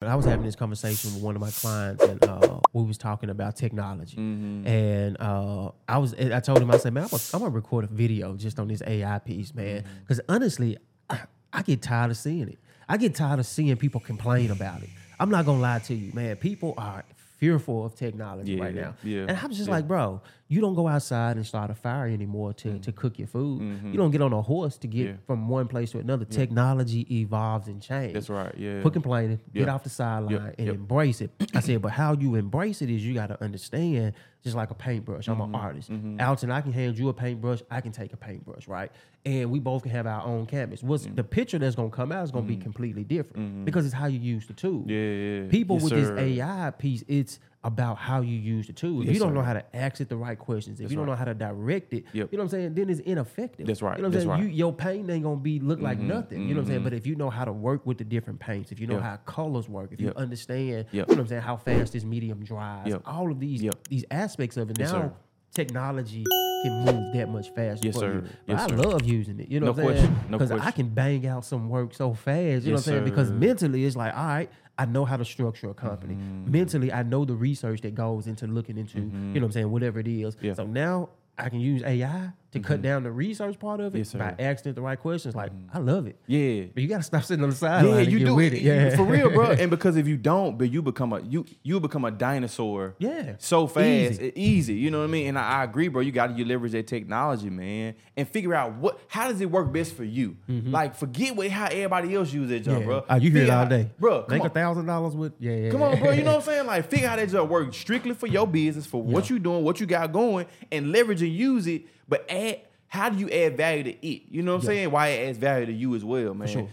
I was having this conversation with one of my clients, and uh, we was talking about technology. Mm-hmm. And uh, I was, I told him, I said, man, I'm gonna, I'm gonna record a video just on this AI piece, man, Mm-hmm. because honestly, I, I get tired of seeing it. I get tired of seeing people complain about it. I'm not gonna lie to you, man. People are fearful of technology Yeah, right now. yeah, And I'm just yeah. like, bro, you don't go outside and start a fire anymore to, to cook your food. You don't get on a horse to get Mm-hmm. Yeah. from one place to another. Technology evolves and changes. That's right. Yeah. Quit complaining. Get off the sideline Yep, and yep. embrace it. I said, but how you embrace it is you got to understand. Just like a paintbrush, I'm Mm-hmm. an artist. Alton, I can hand you a paintbrush. I can take a paintbrush, right? And we both can have our own canvas. What's Mm-hmm. the picture that's gonna come out is gonna be completely different because it's how you use the tool. Yeah, yeah. People Yes, with sir. this AI piece, it's about how you use the tool. If Yes, you don't sir. know how to ask it the right questions, if you don't right. know how to direct it, Yep. you know what I'm saying, then it's ineffective. That's right. You know what I'm That's saying? right. Mm-hmm. You, your paint ain't gonna be look like nothing. You know what I'm saying? But if you know how to work with the different paints, if you know Yep. how colors work, if you understand, Yep. you know what I'm saying, how fast this medium dries, Yep. all of these Yep. these aspects of it. Yes, now sir. technology can move that much faster Yes, sir. But Yes, I sir. love using it. You know No what I'm question. saying? No Because I can bang out some work so fast. You know what I'm saying? Because mentally it's like, all right, I know how to structure a company. Mm-hmm. Mentally, I know the research that goes into looking into, you know what I'm saying, whatever it is. Yeah. So now I can use AI to cut mm-hmm. down the research part of it Yes, by asking the right questions. Like, mm-hmm. I love it. Yeah. But you gotta stop sitting on the side. Yeah, you do with it. Yeah. for real, bro. And because if you don't, but you become a you you become a dinosaur. Yeah. so fast, Easy. easy. You know what I mean? And I, I agree, bro. You got to leverage that technology, man, and figure out what how does it work best for you. Mm-hmm. Like forget what how everybody else uses that junk, Yeah. bro. Oh, you hear it all out- day. bro. Make a thousand dollars with yeah, yeah. Come on, bro. You know what I'm saying? Like, figure out that junk work strictly for your business, for what Yeah. you doing, what you got going, and leverage and use it. But add, how do you add value to it? You know what I'm Yeah. saying? Why it adds value to you as well, man. sure.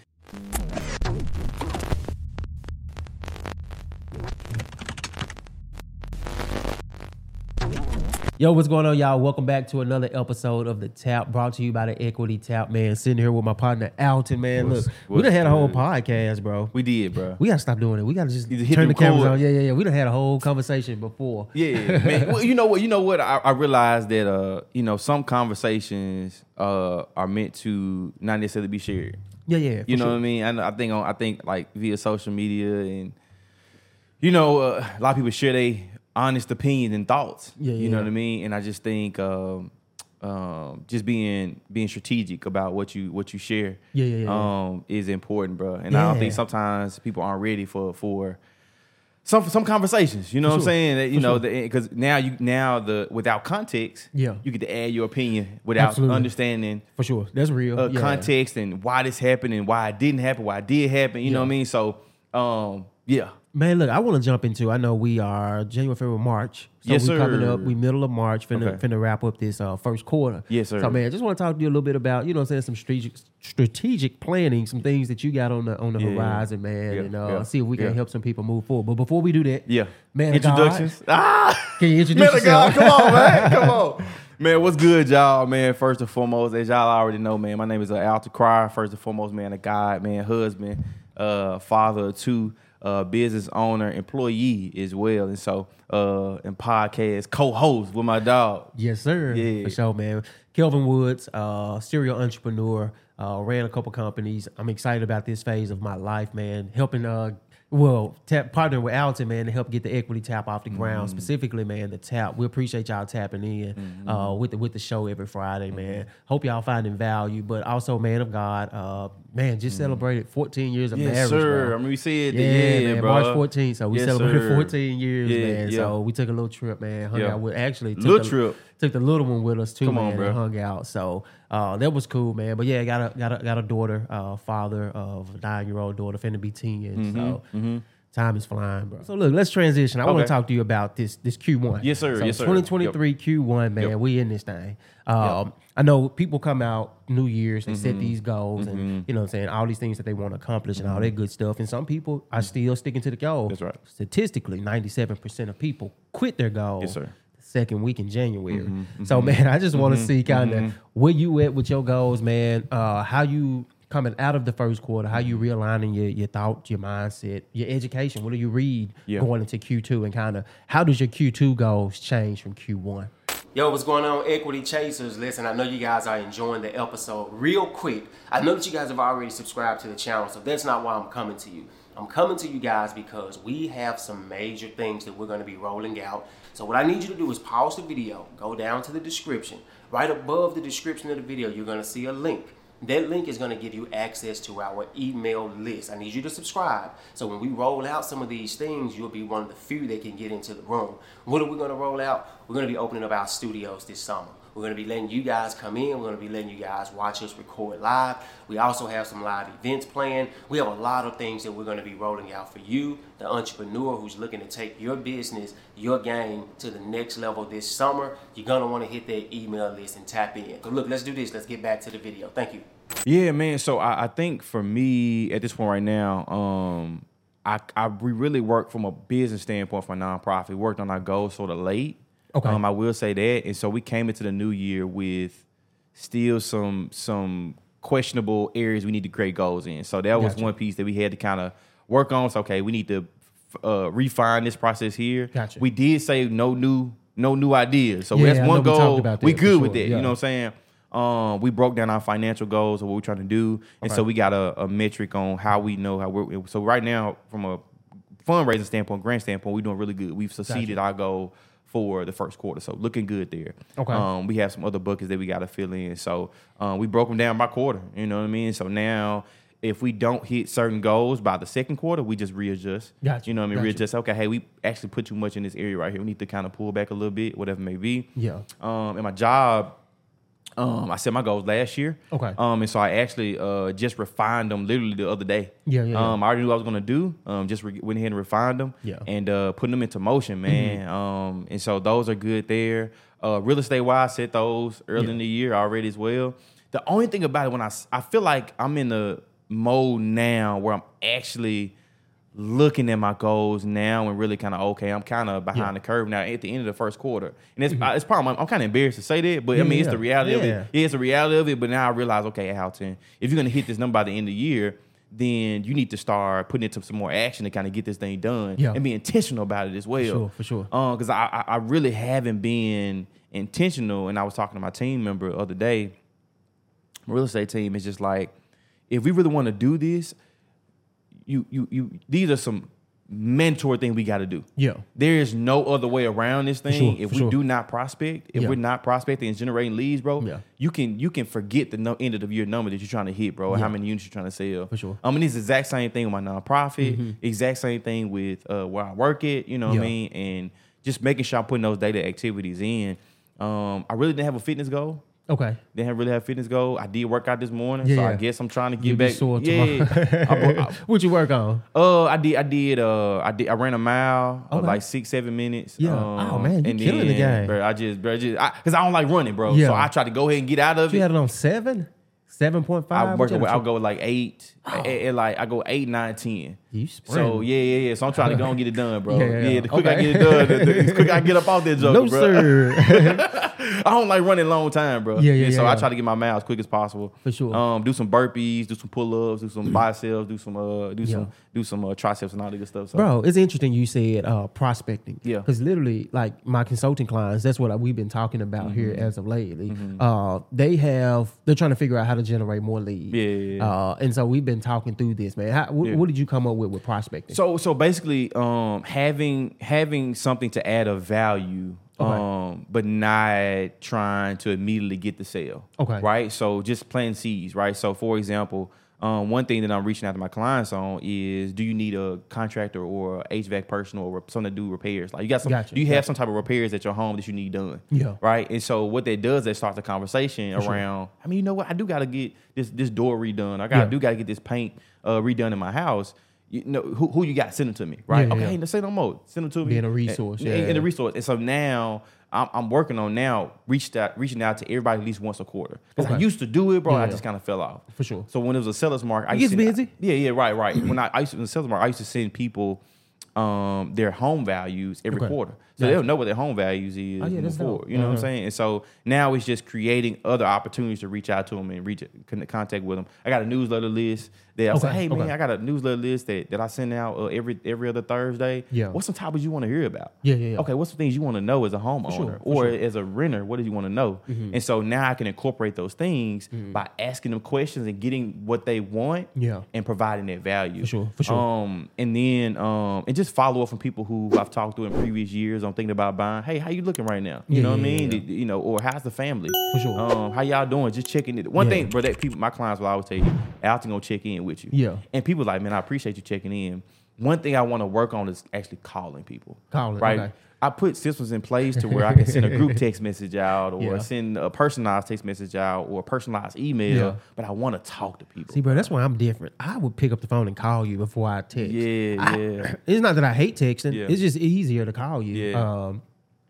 Yo, what's going on, y'all? Welcome back to another episode of the Tap, brought to you by the Equity Tap, man. Sitting here with my partner Alton, man. What's- Look, we what's done had a whole good? podcast, bro. We did, bro. We gotta stop doing it. We gotta just hit turn the the cameras on. Yeah, yeah, yeah. We done had a whole conversation before. Yeah, man. Well, you know what? You know what? I, I realized that uh, you know, some conversations uh are meant to not necessarily be shared. Yeah, yeah. for You know sure. what I mean? I, know- I think on, I think like via social media and you know uh, a lot of people share their honest opinions and thoughts. Yeah, You know what I mean? And I just think um, um, just being being strategic about what you what you share. Yeah, yeah, yeah. Um, is important, bro. And I don't think sometimes people aren't ready for for. Some, some conversations, you know For what I'm saying? That, you For know, sure. because now you now the without context, Yeah. you get to add your opinion without Absolutely. understanding For sure. That's real. uh, yeah. context and why this happened and why it didn't happen, why it did happen. You know what I mean? So, um, yeah, Man, look, I want to jump into. I know we are January, February, March. So Yes, we coming up. We middle of March. Finna, Okay. finna wrap up this uh, first quarter. Yes, sir. So man, just want to talk to you a little bit about you know what I'm saying some strategic strategic planning, some things that you got on the on the Yeah. horizon, man, Yeah, and uh, yeah, see if we can help some people move forward. But before we do that, yeah. man, of God, Introductions. ah, can you introduce man of God, yourself? come on, man, come on. Man, what's good, y'all? Man, first and foremost, as y'all already know, man, my name is uh, Alton Cryer. First and foremost, man, a God, man, husband, uh, father of two, uh, business owner, employee as well, and so uh, and podcast co-host with my dog. Yes, sir. Yeah. For sure, man. Kelvin Woods, uh, serial entrepreneur, uh, ran a couple companies. I'm excited about this phase of my life, man. Helping, uh, well, tap, partnering with Alton, man, to help get the equity tap off the ground. Mm-hmm. Specifically, man, the tap. We appreciate y'all tapping in uh, with the with the show every Friday, man. Hope y'all finding value, but also, man of God, uh, man, just celebrated 14 years of Mm-hmm. Yes, marriage, sir. bro. I mean, we said, Yeah, yeah, man. bro. March 14th. So we Yes, celebrated sir. 14 years, Yeah, man. yeah. So we took a little trip, man. Hung Yeah. out with actually took Little the, trip. Took the little one with us too, Come on, man. bro. and hung out. So uh, that was cool, man. But yeah, got a got a got a daughter, uh, father of a nine year old daughter, finna be 10 So time is flying, bro. So look, let's transition. I want Mm-hmm, to talk to you about this this Q1. Yes, sir. So Yes, sir. 2023 Q1, man. Yep. We in this thing. Um, I know people come out New Year's, they Mm-hmm. set these goals and you know what I'm saying, all these things that they want to accomplish and all that good stuff. And some people are still sticking to the goal. Mm-hmm. That's right. Statistically, 97% of people quit their goal. Yes, sir. The Second week in January. Mm-hmm, So man, I just want to see kind of where you at with your goals, man. Uh, how you coming out of the first quarter, how Mm-hmm. you realigning your your thoughts, your mindset, your education. What do you read Yeah. going into Q2 and kind of how does your Q2 goals change from Q1? Yo, what's going on, Equity Chasers? Listen, I know you guys are enjoying the episode real quick. I know that you guys have already subscribed to the channel, so that's not why I'm coming to you. I'm coming to you guys because we have some major things that we're going to be rolling out. So what I need you to do is pause the video, go down to the description. Right above the description of the video, you're going to see a link. That link is going to give you access to our email list. I need you to subscribe. So when we roll out some of these things, you'll be one of the few that can get into the room. What are we going to roll out? We're going to be opening up our studios this summer. We're going to be letting you guys come in. We're going to be letting you guys watch us record live. We also have some live events planned. We have a lot of things that we're going to be rolling out for you, the entrepreneur who's looking to take your business, your game to the next level this summer. You're going to want to hit that email list and tap in. So, look, let's do this. Let's get back to the video. Thank you. Yeah, man. So I, I think for me at this point right now, um, I, I we really work from a business standpoint for a nonprofit. Worked on our goals sort of late. Okay. Um, I will say that, and so we came into the new year with still some some questionable areas we need to create goals in. So that was Gotcha. one piece that we had to kind of work on. So okay, we need to uh, refine this process here. Gotcha. We did say no new no new ideas. So Yeah, that's one we goal. about that we good with that. yeah. You know what I'm saying? Um, we broke down our financial goals of what we're trying to do, and so we got a, a metric on how we know how we're. So right now, from a fundraising standpoint, grant standpoint, we're doing really good. We've succeeded our goal for the first quarter, so looking good there. Okay. Um, we have some other buckets that we got to fill in, so um, we broke them down by quarter. You know what I mean? So now. If we don't hit certain goals by the second quarter, we just readjust. Gotcha, You know what I mean? gotcha. Readjust. Okay, hey, we actually put too much in this area right here. We need to kind of pull back a little bit, whatever it may be. Yeah. Um, and my job, um, I set my goals last year. Okay. Um, and so I actually uh just refined them literally the other day. Yeah, yeah, yeah. Um, I already knew what I was gonna do. Um, just re- went ahead and refined them. Yeah. Mm-hmm. And uh, putting them into motion, man. Um, and so those are good there. Uh, real estate wise, set those early Yeah. in the year already as well. The only thing about it when I I feel like I'm in the mode now where I'm actually looking at my goals now and really kind of okay, I'm kind of behind Yeah. Mm-hmm. the curve now at the end of the first quarter, and it's it's probably I'm, kind of embarrassed to say that, but Yeah, I mean it's the reality of it. Yeah, it's the reality of it. But now I realize, okay, Alton, if you're gonna hit this number by the end of the year, then you need to start putting into some more action to kind of get this thing done Yeah. and be intentional about it as well. sure, for sure. Um, because I, I I really haven't been intentional, and I was talking to my team member the other day. My real estate team is just like, if we really want to do this, you you you these are some mentor thing we got to do. Yeah. There is no other way around this thing. sure, if we sure. do not prospect, if Yeah. we're not prospecting and generating leads, bro, Yeah. you can you can forget the no, end of the year number that you're trying to hit, bro. and How many units you're trying to sell? For sure. Mm-hmm. I mean, it's the exact same thing with my nonprofit. Exact same thing with uh, where I work at. You know what Yeah. I mean? And just making sure I'm putting those daily activities in. Um, I really didn't have a fitness goal. Okay. Didn't really have fitness goal. I did work out this morning, Yeah, so I guess I'm trying to get You'll back. sore yeah, I I- what you work on? uh, I did. I did. Uh, I did. I ran a mile, uh, Okay. like six, seven minutes. Yeah. Um, Oh, man, you and killing the game. Bro, I just, bro, just, I, cause I don't like running, bro. Yeah. So I try to go ahead and get out of You it. had it on seven? Seven point I work. I'll go like eight, and, and, like I go eight, nine, ten. You So yeah, yeah, yeah. So I'm trying to go and get it done, bro. Yeah, Yeah, the quicker I get it done, the, the, the quicker I get up off that joke, No, bro. sir. I don't like running long time, bro. Yeah, yeah, So yeah, I try to get my mile as quick as possible. For sure. Um, do some burpees, do some pull ups, do some biceps, do some uh, do some do some uh, triceps and all that good stuff. So. Bro, it's interesting you said uh, prospecting. Yeah. Because literally, like my consulting clients, that's what we've been talking about here Mm-hmm. as of lately. Uh, they have, they're trying to figure out how to generate more leads. Yeah. Uh, and so we've been talking through this, man. How, wh-. What did you come up with with prospecting? So so basically, um, having having something to add a value, Okay. um, but not trying to immediately get the sale. Okay. Right. So just planting seeds. Right. So for example. Um, one thing that I'm reaching out to my clients on is, do you need a contractor or a HVAC person or someone to do repairs? Like you got some, Gotcha, do you have gotcha. some type of repairs at your home that you need done? Yeah. Right. And so what that does, that starts a conversation around. I mean, you know what? I do got to get this this door redone. I got to Yeah. do got to get this paint uh, redone in my house. You know who, who you got? Send them to me, right? Yeah, okay, yeah. hey, say no more. Send them to me. Being a resource, and, yeah. and a resource. And so now I'm, I'm working on now reached out reaching out to everybody at least once a quarter because I used to do it, bro. Yeah, I just kind of fell off For sure. So when it was a seller's market, I It used gets to, busy. Yeah, yeah, right, right. when I, I used to in the seller's market, I used to send people um, their home values every Okay. quarter, so Gotcha. they'll know what their home values is. Oh, yeah, before. You know what I'm Uh-huh. saying? And so now it's just creating other opportunities to reach out to them and reach contact with them. I got a newsletter list That I say, Okay, hey man. I got a newsletter list that, that I send out uh, every every other Thursday. Yeah. What's some topics you want to hear about? Yeah, yeah, yeah. Okay, what's some things you want to know as a homeowner sure, or sure. Mm-hmm. as a renter? What do you want to know? And so now I can incorporate those things by asking them questions and getting what they want. Yeah. and providing that value. For sure, for sure. Um, and then um, and just follow up from people who I've talked to in previous years. I'm thinking about buying. Hey, how you looking right now? You Yeah, know what I mean? Did- you know, or how's the family? For sure. Um, how y'all doing? Just checking it. One thing, bro, that people, my clients will always tell you, Alton gonna check in with you. Yeah. And people like, man, I appreciate you checking in. One thing I want to work on is actually calling people. Calling, right? okay. I put systems in place to where I can send a group text message out, or Yeah. send a personalized text message out, or a personalized email. Yeah. But I want to talk to people. See, bro, that's why I'm different. I would pick up the phone and call you before I text. Yeah, I- yeah. It's not that I hate texting. Yeah. It's just easier to call you. Yeah. Um,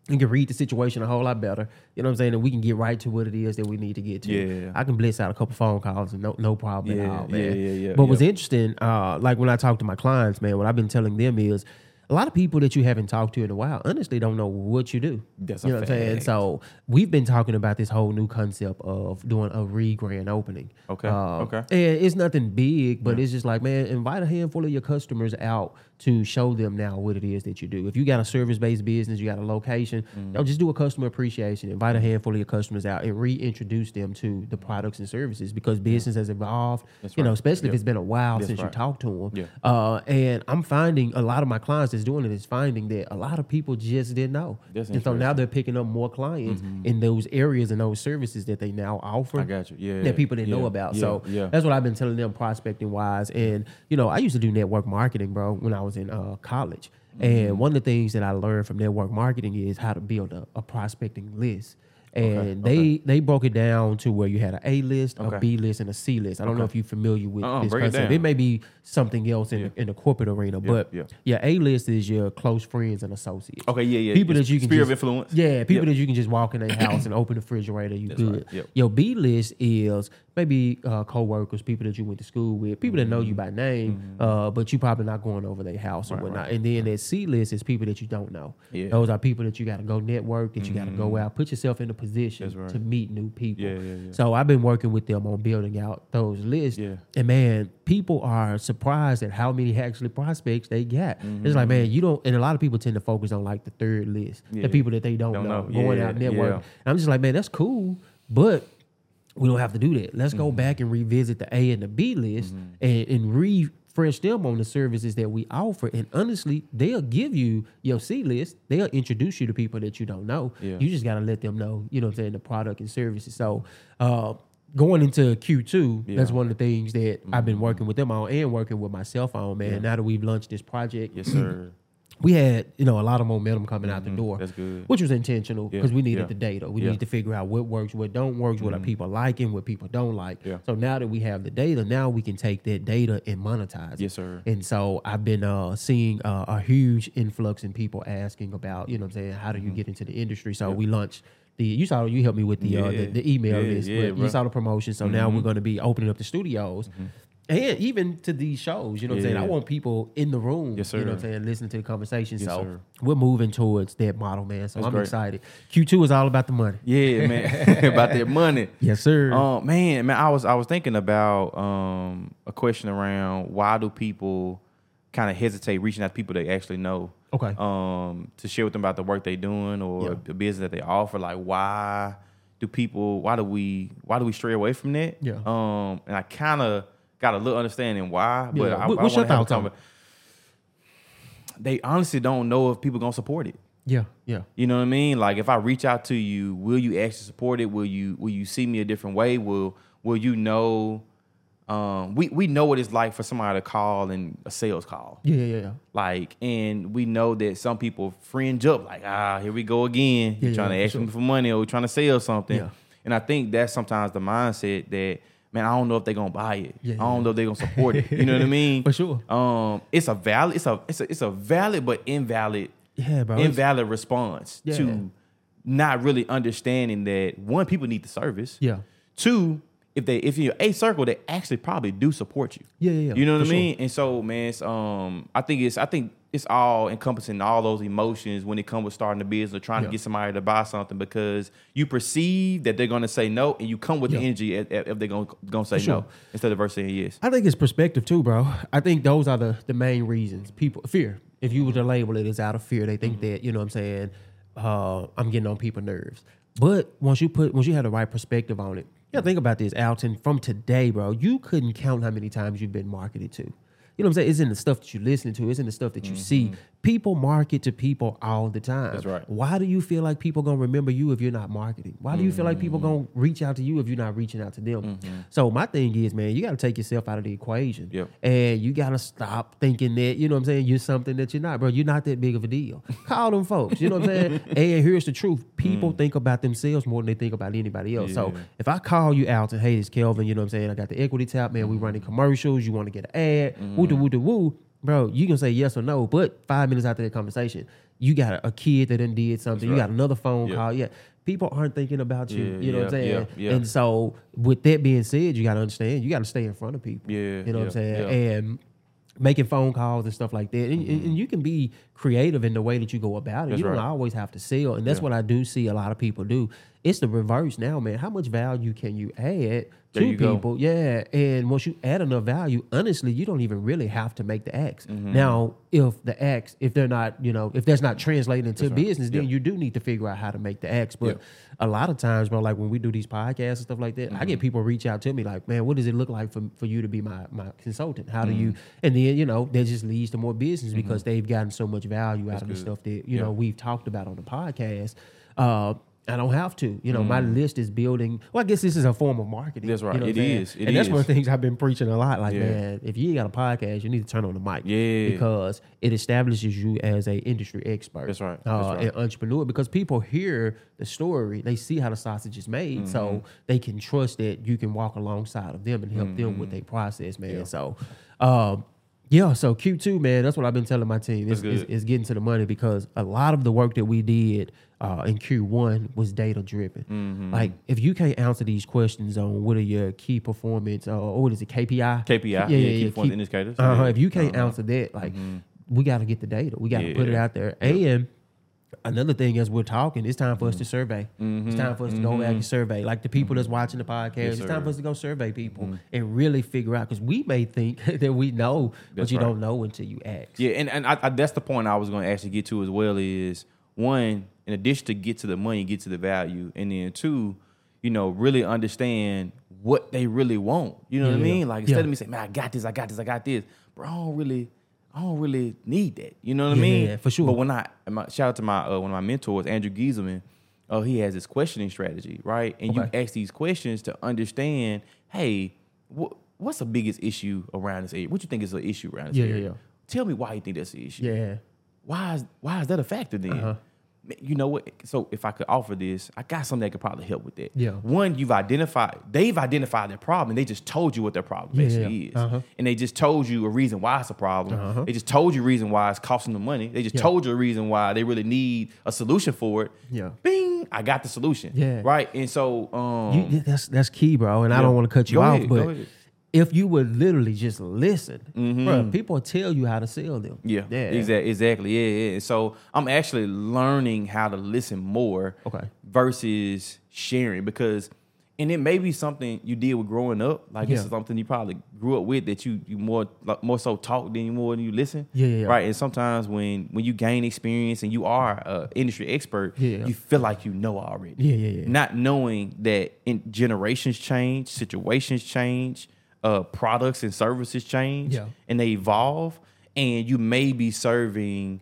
you can read the situation a whole lot better. You know what I'm saying? And we can get right to what it is that we need to get to. Yeah. I can blitz out a couple phone calls and no no problem at Yeah, all, man. yeah, yeah, yeah, but yeah. what's interesting, uh, like when I talk to my clients, man, what I've been telling them is a lot of people that you haven't talked to in a while honestly don't know what you do. That's you know what I'm saying? So we've been talking about this whole new concept of doing a re-grand opening. Okay, Um, okay. and it's nothing big, but it's just like, man, invite a handful of your customers out to show them now what it is that you do. If you got a service based business, you got a location, Mm. yo, just do a customer appreciation. Invite a handful of your customers out and reintroduce them to the products and services because business has evolved. That's you know, right. especially if it's been a while That's since you talked to them. Yeah. Uh, and I'm finding a lot of my clients that's doing it is finding that a lot of people just didn't know. That's and so now. Mm-hmm. they're picking up more clients in those areas and those services that they now offer I got you. Yeah, that people didn't know about. yeah, so yeah. that's what I've been telling them prospecting wise. And you know, I used to do network marketing, bro, when I was in uh, college. Mm-hmm. And one of the things that I learned from network marketing is how to build a, a prospecting list. And they they broke it down to where you had an A list, a Okay. B list, and a C list. I don't know if you're familiar with Uh-uh, this break it concept. It, may be something else in, in the corporate arena, but yeah. your A list is your close friends and associates. Okay, yeah, yeah. People that you can sphere of just- influence. Yeah, people Yep. that you can just walk in their house and open the refrigerator. You That's good. right, yep. Your B list is maybe uh, coworkers, people that you went to school with, people that know you by name, uh, but you probably not going over their house or Mm-hmm. Right, whatnot. right, And then that C list is people that you don't know. Yeah. Mm-hmm. Those are people that you got to go network, that you got to go out, put yourself in a position right. to meet new people. Yeah, yeah, yeah. So I've been working with them on building out those lists. Yeah. And man, people are surprised at how many actually prospects they got. It's Mm-hmm. like, man, you don't, and a lot of people tend to focus on like the third list, Yeah. the people that they don't, Don't know, know. going out network. I'm just like, man, that's cool, but we don't have to do that. Let's go Mm-hmm. back and revisit the A and the B list and, and refresh them on the services that we offer. And honestly, they'll give you your C list. They'll introduce you to people that you don't know. Yeah. You just got to let them know, you know what I'm saying, the product and services. So, uh, going into Q2, that's Yeah. Mm-hmm. one of the things that I've been working with them on and working with myself on, man. Now that we've launched this project, Yes, sir. We had, you know, a lot of momentum coming out the door. Mm-hmm. That's good. Which was intentional Yeah, because we needed yeah, the data. We yeah. need to figure out what works, what don't work, what are people liking, what people don't like. Yeah. So now that we have the data, now we can take that data and monetize. Yes, sir. And so I've been uh, seeing uh, a huge influx in people asking about, you know what I'm saying, how do you get into the industry? So we launched the, you saw, you helped me with the, uh, the, the email Yeah, list. yeah, you. Mm-hmm. saw the promotion. So now we're going to be opening up the studios. And even to these shows, you know what I'm saying? I want people in the room, Yes, you know what I'm saying, listening to the conversation. Yes, so sir. we're moving towards that model, man. So That's I'm great. excited. Q2 is all about the money. Yeah, man. About that money. Yes, sir. Um, man, man, I was I was thinking about um a question around why do people kind of hesitate reaching out to people they actually know. Okay. Um, to share with them about the work they're doing or Yeah. the business that they offer. Like, why do people? Why do we? Why do we stray away from that? Yeah. Um, and I kind of got a little understanding why, but Yeah. I, What- I what's your thoughts on it? They honestly don't know if people gonna support it. yeah, yeah. You know what I mean? Like if I reach out to you, will you actually support it? Will you will you see me a different way? Will will you know um we, we know what it's like for somebody to call and a sales call. Yeah, yeah, yeah. Like and we know that some people fringe up like, ah, here we go again. Yeah, You're trying yeah, to for ask sure. me for money or trying to sell something. Yeah. And I think that's sometimes the mindset that man, I don't know if they're gonna buy it. Yeah, I don't yeah. know if they're gonna support it. You know what I mean? For sure. Um, it's a valid, it's a it's a it's a valid but invalid Yeah, bro. Invalid response Yeah. to not really understanding that one, people need the service. Yeah. Two, if they if you're a circle, they actually probably do support you. Yeah, yeah, yeah, You know what I mean? And so, man, it's, um, I think it's I think it's all encompassing all those emotions when it comes with starting a business or trying Yeah. to get somebody to buy something because you perceive that they're gonna say no, and you come with Yeah. the energy if, if they're gonna gonna say sure. no instead of versus saying yes. I think it's perspective too, bro. I think those are the, the main reasons. People fear. If you were to label it as out of fear, they think Mm-hmm. that, you know what I'm saying, uh, I'm getting on people's nerves. But once you put once you have the right perspective on it, yeah, think about this, Alton. From today, bro, you couldn't count how many times you've been marketed to. You know what I'm saying? It's in the stuff that you listen to, it's in the stuff that you see. Mm-hmm. People market to people all the time. Mm-hmm. That's right. Why do you feel like people gonna remember you if you're not marketing? Why do you feel like people Mm-hmm. gonna reach out to you if you're not reaching out to them? So my thing is, man, you gotta take yourself out of the equation. Yep. And you gotta stop thinking that, you know what I'm saying, you're something that you're not, bro. You're not that big of a deal. Call them folks. You know what I'm saying? and here's the truth. People think about themselves more than they think about anybody else. So Mm. If I call you out and hey, it's Kelvin, you know what I'm saying? I got the equity tap, man. We running commercials, you want to get an ad, Mm-hmm. woo woo woo. Bro, you can say yes or no, but five minutes after that conversation, you got a, a kid that done did something. You got another phone Yeah. call. Yeah. People aren't thinking about you. Yeah, you know what I'm saying? yeah, yeah. And so with that being said, you gotta understand, you gotta stay in front of people. Yeah, You know what I'm saying? yeah. And making phone calls and stuff like that. And- Mm-hmm. and you can be creative in the way that you go about it. That's you don't right. always have to sell. And that's Yeah. what I do see a lot of people do. It's the reverse now, man. How much value can you add There to you go. people? Yeah. And once you add enough value, honestly, you don't even really have to make the X. Mm-hmm. Now, if the X, if they're not, you know, if that's not translating into business, then Yeah. you do need to figure out how to make the X. But Yeah. a lot of times, bro, like when we do these podcasts and stuff like that, I Mm-hmm. get people reach out to me like, man, what does it look like for, for you to be my, my consultant? How do you, Mm-hmm. and then, you know, that just leads to more business because they've gotten so much value out of the stuff that, you Yeah. know, we've talked about on the podcast. Uh, I don't have to, you know. My list is building. Well, I guess this is a form of marketing. Mm-hmm. That's right. You know It is. And that's one of the things I've been preaching a lot. Like, Yeah. man, if you ain't got a podcast, you need to turn on the mic. Yeah. because it establishes you as a industry expert. That's right. Uh, right. An entrepreneur because people hear the story, they see how the sausage is made, Mm-hmm. so they can trust that you can walk alongside of them and help them Mm-hmm. with their process, man. So, um, yeah, so Q two, man, that's what I've been telling my team. Is, good. is getting to the money because a lot of the work that we did uh, in Q one was data driven. Mm-hmm. Like, if you can't answer these questions on what are your key performance, uh, or what is it, KPI? KPI, yeah, key performance indicators. Uh-huh. Yeah. If you can't Uh-huh. answer that, like, we got to get the data. We got to put it out there. And another thing, as we're talking, it's time for us to mm-hmm. survey. It's mm-hmm. time for us to go mm-hmm. back and survey. Like the people that's watching the podcast, it's time for us to go survey people and really figure out because we may think that we know, but you right. don't know until you ask. Yeah, and, and I, I, that's the point I was going to actually get to as well is one, in addition to get to the money, get to the value, and then two, you know, really understand what they really want. You know what I mean? Like instead Yeah. of me saying, "Man, I got this, I got this, I got this," bro, I don't really, I don't really need that. You know what I mean? Yeah, for sure. But when I, my, shout out to my uh, one of my mentors, Andrew Gieselman. Oh, he has this questioning strategy, right? And Okay. you ask these questions to understand, hey, what what's the biggest issue around this area? What do you think is an issue around this Yeah, yeah, area? yeah. Tell me why you think that's the issue. Yeah. Why is why is that a factor then? Uh-huh. You know what? So if I could offer this, I got something that could probably help with that. Yeah. One, you've identified, they've identified their problem. and They just told you what their problem Yeah, basically yeah. is. Uh-huh. And they just told you a reason why it's a problem. Uh-huh. They just told you a reason why it's costing them money. They just Yeah. told you a reason why they really need a solution for it. Yeah. Bing, I got the solution. Yeah. Right. And so um You, that's that's key, bro. And I don't want to cut you Go off, ahead, but. If you would literally just listen, mm-hmm. bro, people tell you how to sell them. Yeah, yeah, exactly, exactly. Yeah, yeah. So I'm actually learning how to listen more, Okay. versus sharing because, and it may be something you did with growing up. Like this Yeah. is something you probably grew up with that you you more like, more so talk than you more than you listen. Yeah, yeah, yeah. Right. And sometimes when when you gain experience and you are an industry expert, you feel like you know already. Yeah, yeah, yeah. Not knowing that in generations change, situations change, uh, products and services change, Yeah. and they evolve, and you may be serving.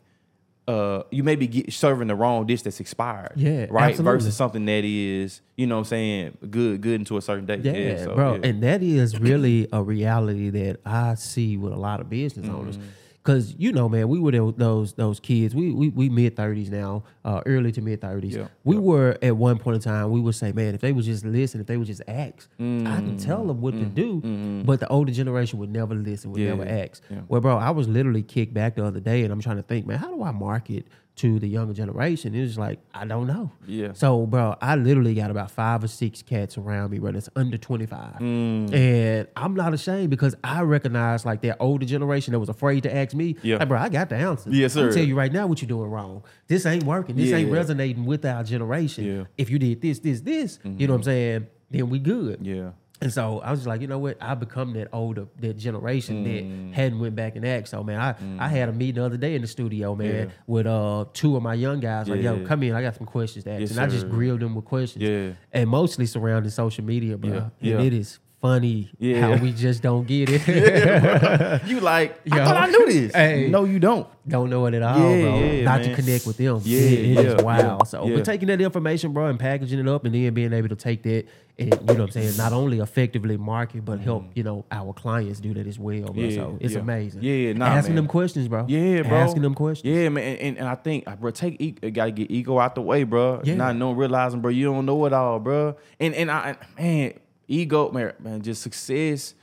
Uh, you may be get, serving the wrong dish that's expired. Yeah, right. absolutely. Versus something that is, you know, what I'm saying good, good into a certain date. Yeah, so, bro. yeah. And that is really a reality that I see with a lot of business Mm-hmm. owners. Cause you know, man, we were those those kids. We we, we mid thirties now, uh, early to mid thirties. Yeah, We yeah. were at one point in time. We would say, man, if they would just listen, if they would just ask, I can mm, tell them what to mm, do. Mm-hmm. But the older generation would never listen, would. Yeah, never ask. Well, bro, I was literally kicked back the other day, and I'm trying to think, man, how do I market to the younger generation, it's like I don't know. Yeah. So, bro, I literally got about five or six cats around me, bro. That's under twenty five, Mm. and I'm not ashamed because I recognize like that older generation that was afraid to ask me. Yeah. Like, bro, I got the answers. Yes, sir. Sir. tell you right now what you're doing wrong. This ain't working. This ain't resonating with our generation. Yeah. Mm-hmm. If you did this, this, this, you know what I'm saying? Then we good. Yeah. And so I was just like, you know what? I become that older, that generation Mm. that hadn't went back and asked. So man, I, I had a meeting the other day in the studio, man, Yeah. with uh two of my young guys. Like, yo, come in, I got some questions to ask. Yes, and I just grilled them with questions. Yeah. And mostly surrounding social media, bro. Yeah. And Yeah. it is funny Yeah. how we just don't get it. you like, I Yo. thought I knew this. Hey. No, you don't. don't know it at all, Yeah, bro. yeah, Not man. to connect with them. Yeah, it, it is yeah, wild. yeah, so yeah. we're taking that information, bro, and packaging it up, and then being able to take that and you know what I'm saying, not only effectively market, but help mm. you know our clients do that as well, bro. Yeah, so it's yeah. amazing. Yeah, nah, asking man. them questions, bro. Yeah, bro. Asking them questions. Yeah, man, and, and, and I think, bro, take e- gotta get ego out the way, bro. Yeah. Not knowing, realizing, bro, you don't know it all, bro. And and I, man, ego, man, man, just success,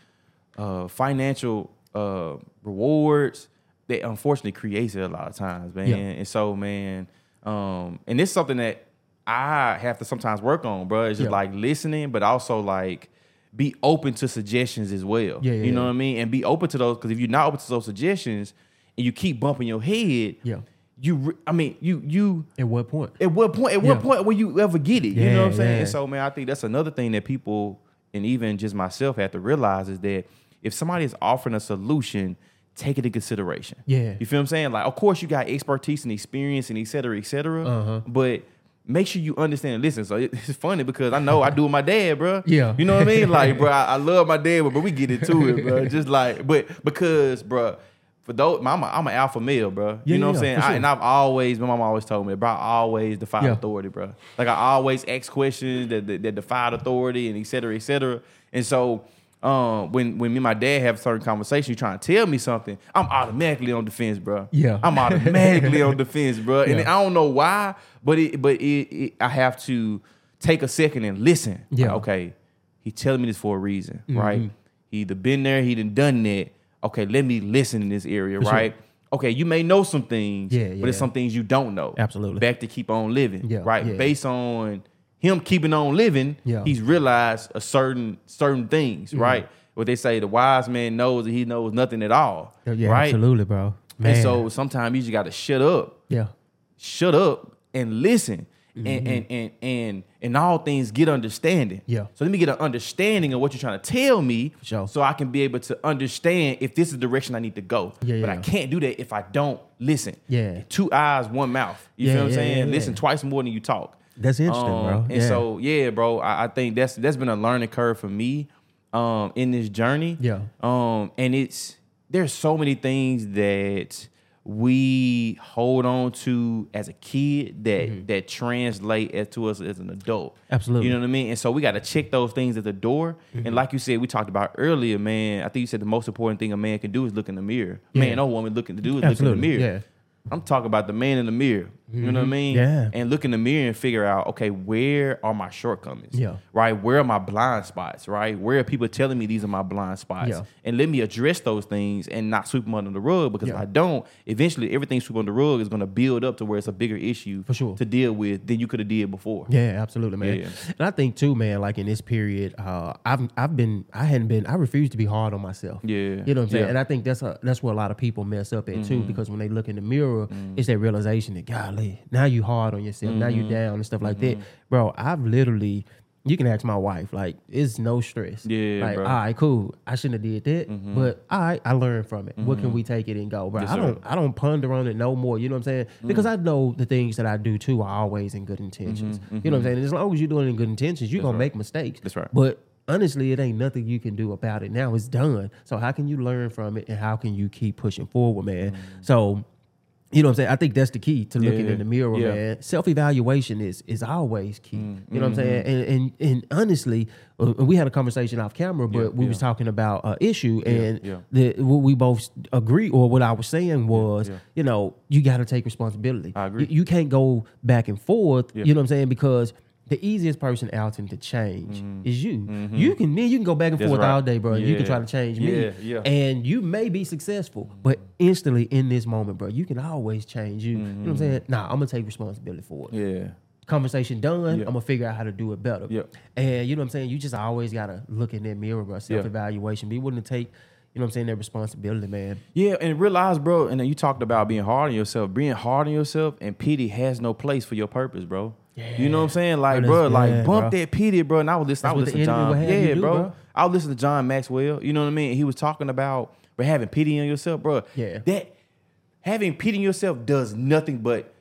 uh, financial uh rewards that unfortunately creates it a lot of times, man. Yeah. And so, man, um, and it's something that I have to sometimes work on, bro. It's just Yeah. like listening, but also like be open to suggestions as well. Yeah, yeah, you know what I mean? And be open to those because if you're not open to those suggestions and you keep bumping your head, Yeah. you I mean, you, you. At what point? At what point? At what Yeah. point will you ever get it? you Yeah, know what I'm saying? yeah. So, man, I think that's another thing that people and even just myself have to realize is that if somebody is offering a solution, take it into consideration. Yeah. You feel what I'm saying? Like, of course, you got expertise and experience and et cetera, et cetera. Uh-huh. But make sure you understand and listen. So it's funny because I know I do with my dad, bro. Yeah. You know what I mean? Like, bro, I, I love my dad, but, but we get into it, bro. Just like, but because, bro, for those, I'm a, I'm an alpha male, bro. Yeah, you know yeah, what I'm saying? for I, and I've always, my mom always told me, bro, I always defy Yeah. authority, bro. Like I always ask questions that, that, that defied authority and et cetera, et cetera. And so um, when when me and my dad have certain conversations, you trying to tell me something, I'm automatically on defense, bro. Yeah. I'm automatically on defense, bro. And. I don't know why, but it but it, it I have to take a second and listen. Yeah. Like, okay, he's telling me this for a reason, Mm-hmm. right? He either been there, he done done that. Okay, let me listen in this area, For sure. right? Okay, you may know some things, Yeah, but it's some things you don't know. Absolutely. Back to keep on living, Yeah, right? yeah. Based on him keeping on living, Yeah. he's realized a certain certain things, Mm-hmm. right? What they say, the wise man knows that he knows nothing at all, Yeah, right? absolutely, bro. Man. And so sometimes you just got to shut up yeah. shut up and listen and, and and and in all things get understanding Mm-hmm. Yeah. so let me get an understanding of what you're trying to tell me sure. so i can be able to understand if this is the direction i need to go Yeah, but yeah. i can't do that if i don't listen Yeah. two eyes one mouth you Yeah, feel what i'm saying listen twice more than you talk That's interesting, Um, bro. and so yeah bro I, I think that's that's been a learning curve for me um in this journey Yeah. um and it's there's so many things that we hold on to as a kid that that translate as to us as an adult Mm-hmm. Absolutely. you know what i mean and so we got to check those things at the door Mm-hmm. and like you said we talked about earlier man i think you said the most important thing a man can do is look in the mirror Yeah. man or woman looking to do is Absolutely, look in the mirror yeah. I'm talking about the man in the mirror. You know what I mean? Mm-hmm. Yeah. And look in the mirror and figure out, okay, where are my shortcomings? Yeah. Right? Where are my blind spots? Right? Where are people telling me these are my blind spots? Yeah. And let me address those things and not sweep them under the rug because if I don't, eventually everything sweep under the rug is going to build up to where it's a bigger issue For sure. to deal with than you could have did before. Yeah, absolutely, man. Yeah. And I think too, man, like in this period, uh, I've I've been I hadn't been I refuse to be hard on myself. Yeah. You know what I'm saying? Yeah. Mm-hmm. And I think that's a, that's where a lot of people mess up at too, because when they look in the mirror, it's that realization that golly, now you hard on yourself, now Mm-hmm. you down and stuff like that. Mm-hmm. Bro, I've literally you can ask my wife, like, it's no stress. Yeah, Like, bro. all right, cool. I shouldn't have did that. Mm-hmm. But all right, I learned from it. What can mm-hmm. we take it and go? Bro, Mm-hmm. Yes, I don't I don't ponder on it no more. You know what I'm saying? Mm. Because I know the things that I do too are always in good intentions. You know what I'm saying? As long as you're doing it in good intentions, you're gonna make mistakes. That's right. But honestly, it ain't nothing you can do about it. Now it's done. So how can you learn from it and how can you keep pushing forward, man? Mm. So you know what I'm saying? I think that's the key to looking Yeah. in the mirror, Yeah. man. Self evaluation is is always key. Mm, You know what I'm saying? mm-hmm. And and, and honestly, uh, we had a conversation off camera, but Yeah, we was talking about an issue, and yeah. the what we both agree, or what I was saying was, you know, you got to take responsibility. I agree. You, you can't go back and forth. You know what I'm saying? Because the easiest person, Alton, to change is you. You can me, you can go back and Mm-hmm. That's forth right. all day, bro. You can try to change me, Yeah, yeah. and you may be successful, but instantly in this moment, bro, you can always change you. You know what I'm saying? Nah, I'm gonna take responsibility for it. Mm-hmm. Yeah. Conversation done. Yeah. I'm gonna figure out how to do it better. Yep. And you know what I'm saying? You just always gotta look in that mirror, bro. Self evaluation. Be willing to take, you know what I'm saying, that responsibility, man. Yeah, and realize, bro, and then you talked about being hard on yourself. Being hard on yourself and pity has no place for your purpose, bro. You know what I'm saying? Like, Bro, like bump bro. that pity, bro. And I was listening, I was listening to John. will have you Yeah, do, bro. bro. I was listening to John Maxwell. You know what I mean? He was talking about bro, having pity on yourself, bro. Yeah. That having pity on yourself does nothing but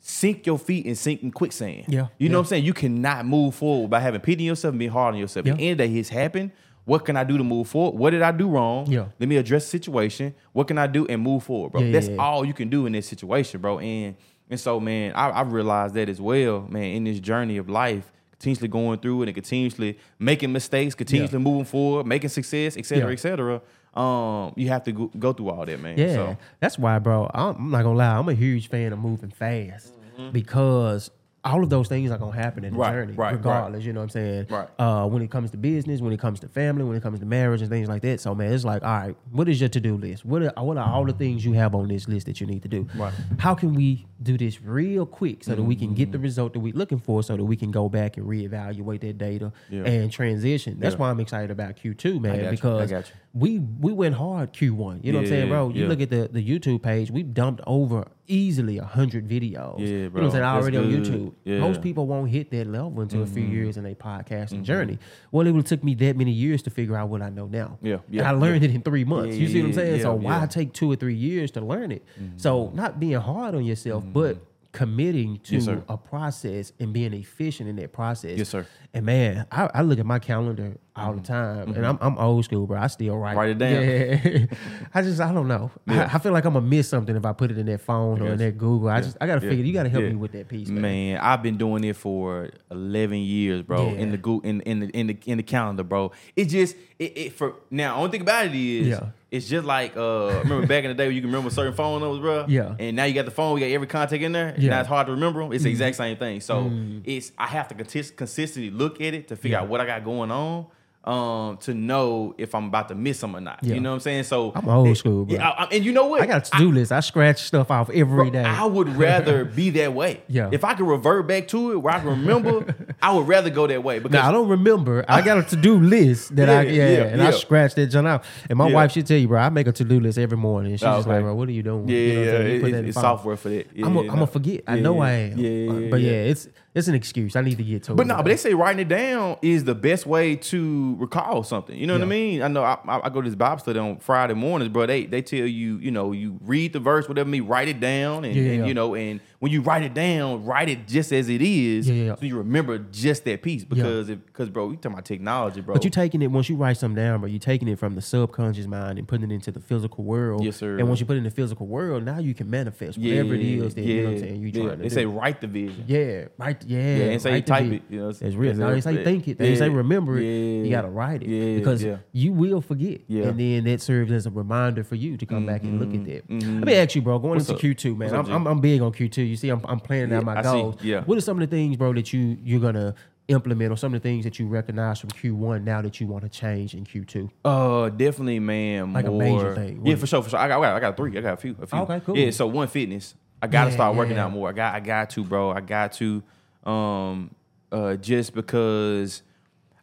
sink your feet and sink in quicksand. Yeah, You know yeah. what I'm saying? You cannot move forward by having pity on yourself and being hard on yourself. At the end of the day, it's happened. What can I do to move forward? What did I do wrong? Yeah. Let me address the situation. What can I do and move forward, bro? Yeah, That's yeah, yeah. all you can do in this situation, bro. And and so, man, I, I realized that as well, man, in this journey of life, continuously going through it and continuously making mistakes, continuously moving forward, making success, et cetera, Yeah. et cetera. Um, you have to go, go through all that, man. Yeah, So, that's why, bro. I'm, I'm not gonna lie. I'm a huge fan of moving fast because all of those things are gonna happen in the Mm-hmm. Right, journey, right, right. regardless. You know what I'm saying? Right. Uh, when it comes to business, when it comes to family, when it comes to marriage and things like that. So, man, it's like, all right, what is your to do list? What are, what are all the things you have on this list that you need to do? Right. How can we do this real quick so that we can Mm-hmm. get the result that we're looking for, so that we can go back and reevaluate that data Yeah. and transition? That's Yeah. why I'm excited about Q2, man, got you, I because got you. We we went hard Q1. You know what I'm saying, bro? You yeah. look at the, the YouTube page, we've dumped over easily a hundred videos. Yeah, bro. You know what I'm saying? Already on. YouTube. Yeah. Mm-hmm. Most people won't hit that level until a few years in their podcasting journey. Well, it would have took me that many years to figure out what I know now. Yeah, And yeah, I learned it in three months. Yeah, you see what I'm yeah, saying? so why yeah. take two or three years to learn it? So not being hard on yourself, but committing to Mm-hmm. Yes, a process and being efficient in that process. Yes, sir. And man, I, I look at my calendar all the time, and I'm, I'm old school, bro. I still write. Mm-hmm. Write it down. Yeah. I just I don't know. I, I feel like I'm gonna miss something if I put it in that phone or in that Google. I just I gotta Yeah. figure. You gotta help Yeah. me with that piece, man. Man, I've been doing it for eleven years, bro. Yeah. In the go in in the in the in the calendar, bro. It just it, it for now. Only thing about it is, Yeah. It's just like uh, remember back in the day when you can remember certain phone numbers, bro. Yeah. And now you got the phone, we got every contact in there. Yeah. Mm-hmm. Now it's hard to remember them. It's the exact same thing. So it's I have to contis- consistently look at it to figure out what I got going on. Um, to know if I'm about to miss them or not. Yeah. You know what I'm saying? So I'm old school, bro. Yeah, I- I- and you know what? I got a to do list. I scratch stuff off every Bro, day. I would rather be that way. Yeah. If I could revert back to it where I can remember, I would rather go that way because Now I don't remember. I got a to do list that I Yeah, yeah, yeah, and I scratch that junk out. And my Yeah. wife should tell you, bro. I make a to do list every morning. And she's Oh, just okay. like, bro, what are you doing? yeah, You know what I'm yeah, it- put that in it's software for that. Yeah, I'm gonna no. forget. I know yeah, I am. Yeah, yeah, yeah, but yeah, yeah. it's it's an excuse. I need to get to But it. no, but they say writing it down is the best way to recall something. You know what I mean? I know I, I, I go to this Bible study on Friday mornings, bro. They they tell you, you know, you read the verse, whatever me, write it down, and, Yeah, and, yeah. you know, and when you write it down, write it just as it is, Yeah, yeah. so you remember just that piece. Because if because bro, we talking about technology, bro. But you taking it once you write something down, bro. You taking it from the subconscious mind and putting it into the physical world. Yes, sir. And once you put it in the physical world, now you can manifest whatever it is that you know what I'm saying. You yeah. trying to They do. say write the vision. yeah, right. Yeah, Yeah, ain't say you type it. You know, It's real. it's No, they say think it. They say remember it. yeah, You gotta write it yeah, because yeah. you will forget, Yeah. and then that serves as a reminder for you to come back and look at mm-hmm, that. Mm-hmm. Let me ask you, bro. Going What's into up? Q two, man. I'm, G? I'm, I'm big on Q two. You see, I'm, I'm planning out my I see. goals. Yeah. What are some of the things, bro, that you you're gonna implement, or some of the things that you recognize from Q one now that you want to change in Q two? Uh, definitely, man. Like a major thing. Yeah, for sure, for sure. I got, I got, I got three. I got a few, a few. Okay, cool. Yeah, so one fitness. I got to Yeah, start working yeah. out more. I got, I got to, bro. I got to, um, uh, just because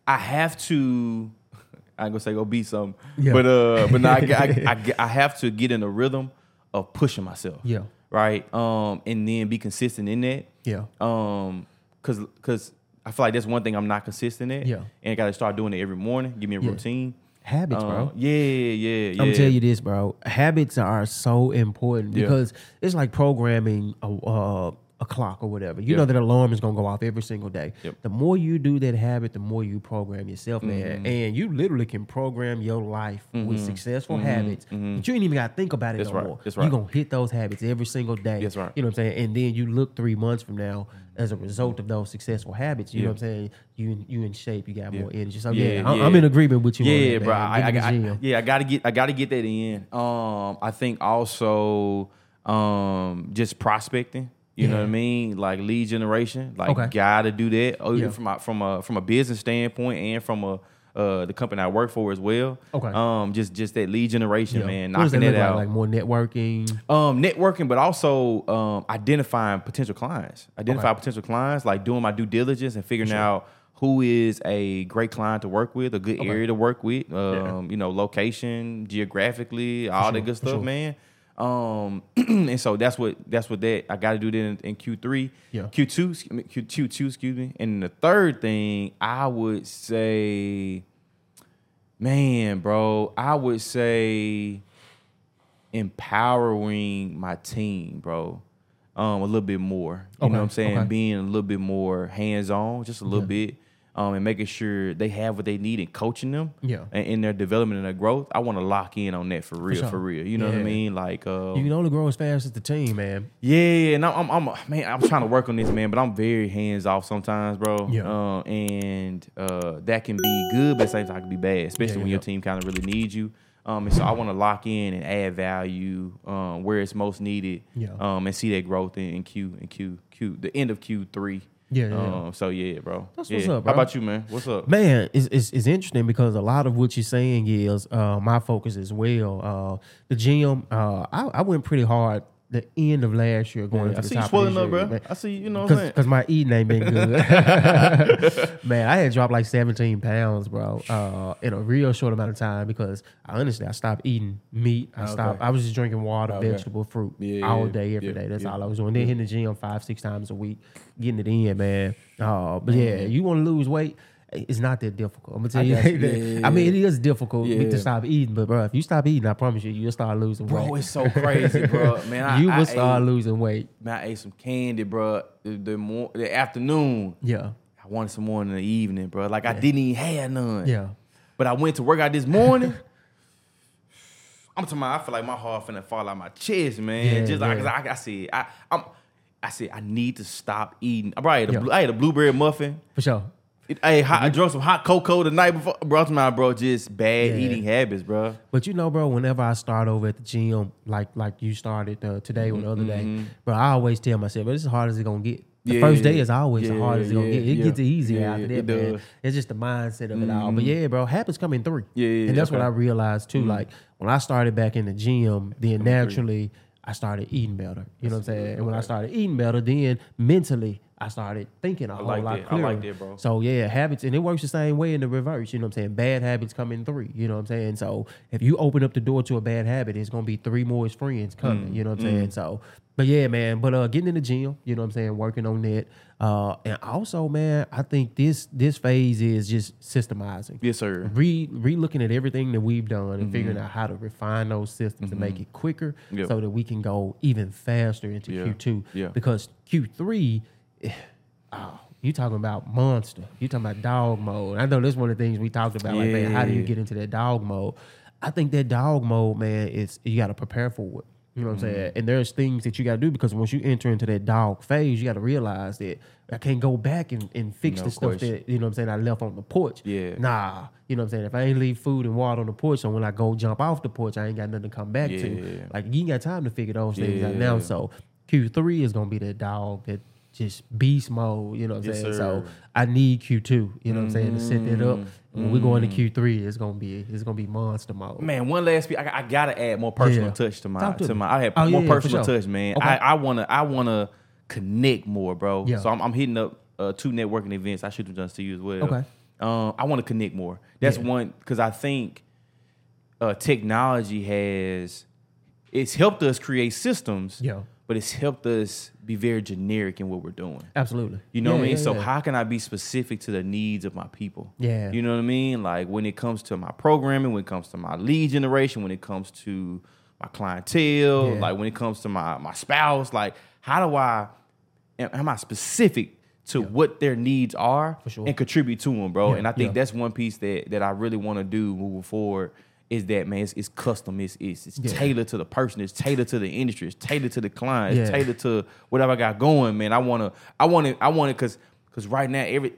I have to. I ain't gonna say go beat something, Yeah. but uh, but no, I, I, I, I have to get in a rhythm of pushing myself. Yeah. Right. Um, and then be consistent in that. Yeah. Um, cause, cause I feel like that's one thing I'm not consistent at. Yeah. And I got to start doing it every morning. Give me a Yeah. routine. Habits, Uh, bro. Yeah, yeah, yeah. I'm tell you this, bro. Habits are so important Yeah. because it's like programming a, uh, a clock or whatever. You Yeah. know that alarm is gonna go off every single day. Yep. Mm-hmm. The more you do that habit, the more you program yourself, man. And you literally can program your life with successful habits. But you ain't even gotta think about it Mm-hmm. That's no right. more. That's You're gonna hit those habits every single day. That's right. You know what I'm saying? And then you look three months from now as a result of those successful habits. You know what I'm saying? You in- you in shape. You got Yeah. more energy. So Yeah, yeah, I'm, yeah. I'm in agreement with you. on Yeah, bro. I, I, Get in the I- yeah, I gotta get, I gotta get that in. Um, I think also, um, just prospecting. You know what I mean? Like lead generation, like Okay. gotta do that. Oh, Yeah. from a, from a from a business standpoint and from a uh, the company I work for as well. Okay. Um, just just that lead generation, Yeah. man, knocking look out. like? Like more networking. Um, networking, but also um, identifying potential clients. Identify Okay. potential clients, like doing my due diligence and figuring out who is a great client to work with, a good Okay. area to work with. Um, you know, location, geographically, all sure, that good stuff, sure. man. Um, and so that's what that's what that I got to do that in, in Q three, Yeah. Q two, Q two, excuse me. And the third thing I would say, man, bro, I would say empowering my team, bro. Um, a little bit more. You Okay, know what I'm saying? okay. Being a little bit more hands on, just a little Yeah. bit. Um, and making sure they have what they need and coaching them Yeah. and in their development and their growth. I want to lock in on that for real, for, sure. real. You know what I mean? Like, uh, You can only grow as fast as the team, man. yeah, and I'm, I'm, I'm man, I'm trying to work on this, man, but I'm very hands off sometimes, bro. Yeah. Uh, and uh, that can be good, but at the same time, it can be bad, especially Yeah, when yeah, your team kind of really needs you. Um, and so I want to lock in and add value um, where it's most needed. Yeah. Um, and see that growth in, in Q and Q Q the end of Q three. Yeah, yeah, Um, so yeah, bro. That's yeah. what's up, bro. How about you, man? What's up? Man, it's, it's it's interesting because a lot of what you're saying is uh, my focus as well. Uh, the gym, uh, I, I went pretty hard the end of last year going I into the see you top swelling up, bro. man. I see you know what I'm saying. Because my eating ain't been good. man, I had dropped like 17 pounds, bro, uh, in a real short amount of time because I honestly I stopped eating meat. I stopped. I was just drinking water, Okay. vegetable, fruit Yeah, all day, every yeah, day. That's yeah. all I was doing. Then hitting the gym five, six times a week, getting it in, man. Uh, but yeah, you want to lose weight. It's not that difficult. I'm gonna tell I you. that. Yeah, yeah, I mean, it is difficult to stop eating, but bro, if you stop eating, I promise you, you'll start losing Bro, weight. it's so crazy, bro. Man, I, you I will start losing weight. Man, I ate some candy, bro. The the, mor- the afternoon, Yeah, I wanted some more in the evening, bro. Like I didn't even have none. yeah. But I went to work out this morning. I'm talking about, I feel like my heart finna fall out my chest, man. Just like yeah. I, I said, I, I'm, I said I need to stop eating. I probably ate a, Yeah. blue- I ate a blueberry muffin. For sure. It, ate hot, I drunk some hot cocoa the night before. Bro, I'm bro, just bad Yeah. eating habits, bro. But you know, bro, whenever I start over at the gym, like like you started uh, today or the other day, bro, I always tell myself, but it's as hard as it's gonna get. The Mm-hmm. Yeah, first day is always the yeah, hardest it's gonna yeah, get. It yeah. gets easier Yeah, after that, it man. does. Mm-hmm. It's just the mindset of it all. But yeah, bro, habits come in three. Yeah, yeah, and that's okay. Mm-hmm. what I realized too. Like when I started back in the gym, then naturally I started eating better. You know what I'm saying? And when I started eating better, then mentally I started thinking a whole like lot that. I clearer. like that, bro. So yeah, habits, and it works the same way in the reverse. You know what I'm saying? Bad habits come in three. You know what I'm saying? So if you open up the door to a bad habit, it's gonna be three more friends coming. Mm, You know what I'm saying? So, but yeah, man. But uh, getting in the gym, you know what I'm saying? Working on that, uh, and also, man, I think this this phase is just systemizing. Yes, sir. Re re looking at everything that we've done and figuring out how to refine those systems and make it quicker Yep. so that we can go even faster into Yeah. Q2. Yeah. Because Q3, eh, oh, you talking about monster. You talking about dog mode. I know that's one of the things we talked about. Like, man, how do you get into that dog mode? I think that dog mode, man, is you got to prepare for it. You know what I'm Mm-hmm. saying? And there's things that you got to do because once you enter into that dog phase, you got to realize that I can't go back and, and fix No the stuff question. that you know what I'm saying I left on the porch. Yeah. Nah, you know what I'm saying. If I ain't leave food and water on the porch, so when I go jump off the porch, I ain't got nothing to come back Yeah. to. Like you ain't got time to figure those things out now. So Q3 is gonna be the dog that just beast mode. You know what I'm Yes, saying. sir. So I need Q2. You know what I'm saying to set that up. When we go into Mm-hmm. Q3, it's gonna be it's gonna be monster mode. Man, one last piece. I, I gotta add more personal Yeah. touch to my to to my. I have Oh, more yeah, personal sure. touch, man. Okay. I, I wanna I wanna connect more, bro. Yeah. So I'm, I'm hitting up uh, two networking events. I should have done to you as well. Okay. Um, I want to connect more. That's Yeah. one because I think uh, technology has it's helped us create systems. Yeah. But it's helped us be very generic in what we're doing. Absolutely. You know what I mean? yeah, so yeah. how can I be specific to the needs of my people? Yeah. You know what I mean? Like when it comes to my programming, when it comes to my lead generation, when it comes to my clientele, Yeah. like when it comes to my my spouse, like how do I am, am I specific to what their needs are For sure. and contribute to them, bro? Yeah, And I think yeah. that's one piece that that I really want to do moving forward. Is that man? It's, it's custom. It's it's, it's Yeah. tailored to the person. It's tailored to the industry. It's tailored to the client. It's Yeah. tailored to whatever I got going, man. I wanna, I wanna, I want it, cause, cause right now every,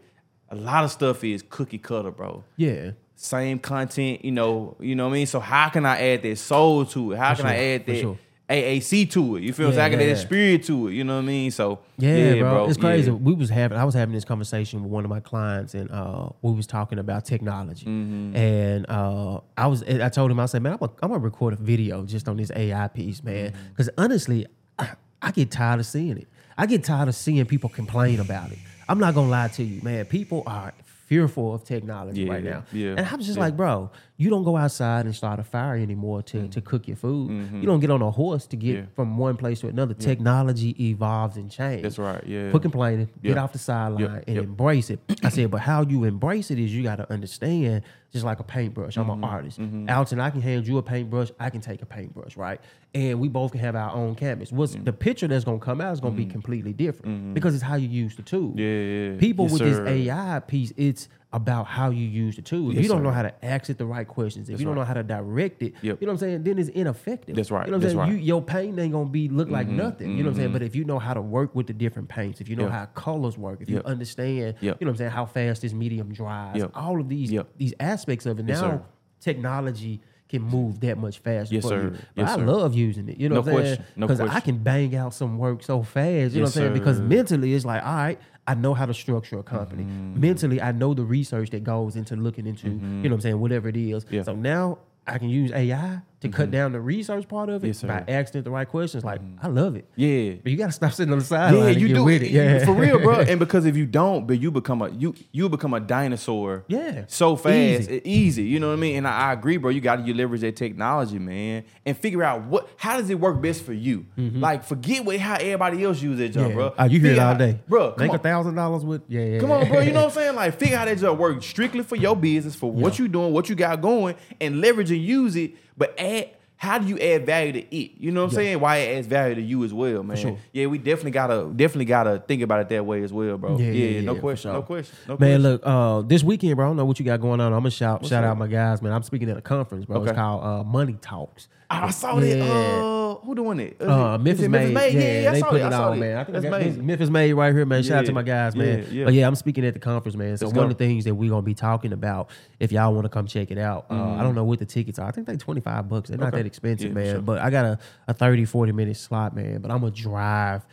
a lot of stuff is cookie cutter, bro. Yeah. Same content, you know, you know what I mean. So how can I add that soul to it? How For can I sure, add for that. AAC to it. You feel I'm saying? I can Yeah, yeah. spirit to it. You know what I mean? So Yeah, bro. It's crazy. Yeah. We was having I was having this conversation with one of my clients and uh we was talking about technology. Mm-hmm. And uh I was I told him I said, "Man, I'm gonna, I'm gonna record a video just on this AI piece, man." Mm-hmm. Cuz honestly, I, I get tired of seeing it. I get tired of seeing people complain about it. I'm not going to lie to you, man. People are fearful of technology Yeah, right now. yeah, And I'm just yeah. like, bro, you don't go outside and start a fire anymore to, to cook your food. You don't get on a horse to get Mm-hmm. Yeah. from one place to another. Technology evolves and changes. That's right, yeah. Quit complaining. Get off the sideline Yep, and yep. embrace it. I said, but how you embrace it is you got to understand, just like a paintbrush. I'm Mm-hmm. an artist. Alton, I can hand you a paintbrush. I can take a paintbrush, right? And we both can have our own canvas. What's Mm-hmm. the picture that's gonna come out is gonna be completely different because it's how you use the tool. Yeah, yeah. People Yes, with sir. this AI piece, it's about how you use the tool. If Yes, you don't sir. know how to ask it the right questions, if you don't right. know how to direct it, Yep. you know what I'm saying, then it's ineffective. That's right. You know what I'm That's saying? right. Mm-hmm. You, your paint ain't gonna be look like nothing. You know what I'm saying? But if you know how to work with the different paints, if you know Yep. how colors work, if Yep. you understand, you know what I'm saying, how fast this medium dries, all of these these aspects of it. Yes, now sir. technology can move that much faster Yes, for sir. you. But Yes, I sir. love using it. You know No what I'm saying? question. No Because I can bang out some work so fast. You know what I'm saying? Because mentally it's like, all right, I know how to structure a company. Mm-hmm. Mentally, I know the research that goes into looking into, you know what I'm saying, whatever it is. Mm-hmm. Yeah. Mm-hmm. So now I can use AI to cut down the research part of it Yes, by asking it the right questions. Like, I love it. Yeah. But you gotta stop sitting on the side. Yeah, you do with it. Yeah. for real, bro. And because if you don't, but you become a you you become a dinosaur. Yeah. so fast, Easy. easy. you know what I mean. And I, I agree, bro. You got to leverage that technology, man, and figure out what how does it work best for you. Like forget what how everybody else uses it, Mm-hmm. Yeah. bro. Oh, you hear it all out- day. bro. Make a thousand dollars with yeah, yeah. Come on, bro. You know what I'm saying? Like, figure out that just work strictly for your business, for what Yeah. you doing, what you got going, and leverage and use it. But add, how do you add value to it? You know what I'm Yeah. saying? Why it adds value to you as well, man. sure. Yeah, we definitely gotta, definitely gotta think about it that way as well, bro. Yeah, Yeah, yeah, no yeah, question, no question, no Man, question. look, uh, this weekend, bro, I don't know what you got going on. I'm gonna shout shout up? out my guys, man. I'm speaking at a conference, bro. It's called uh, Money Talks. I saw that. Yeah. Uh, who doing it? Is Uh, it- Memphis is it Made, yeah, Yeah, I they put it I on, man. I think That's I got- Memphis Made right here, man. Shout out to my guys, man. yeah, yeah. But yeah, I'm speaking at the conference, man. So Let's one go. of the things that we're gonna be talking about, if y'all want to come check it out, uh, I don't know what the tickets are. I think they 25 bucks. They're not Mm-hmm. That expensive, Yeah, man. sure. But I got a, a 30, 40 minute slot, man. But I'm gonna drive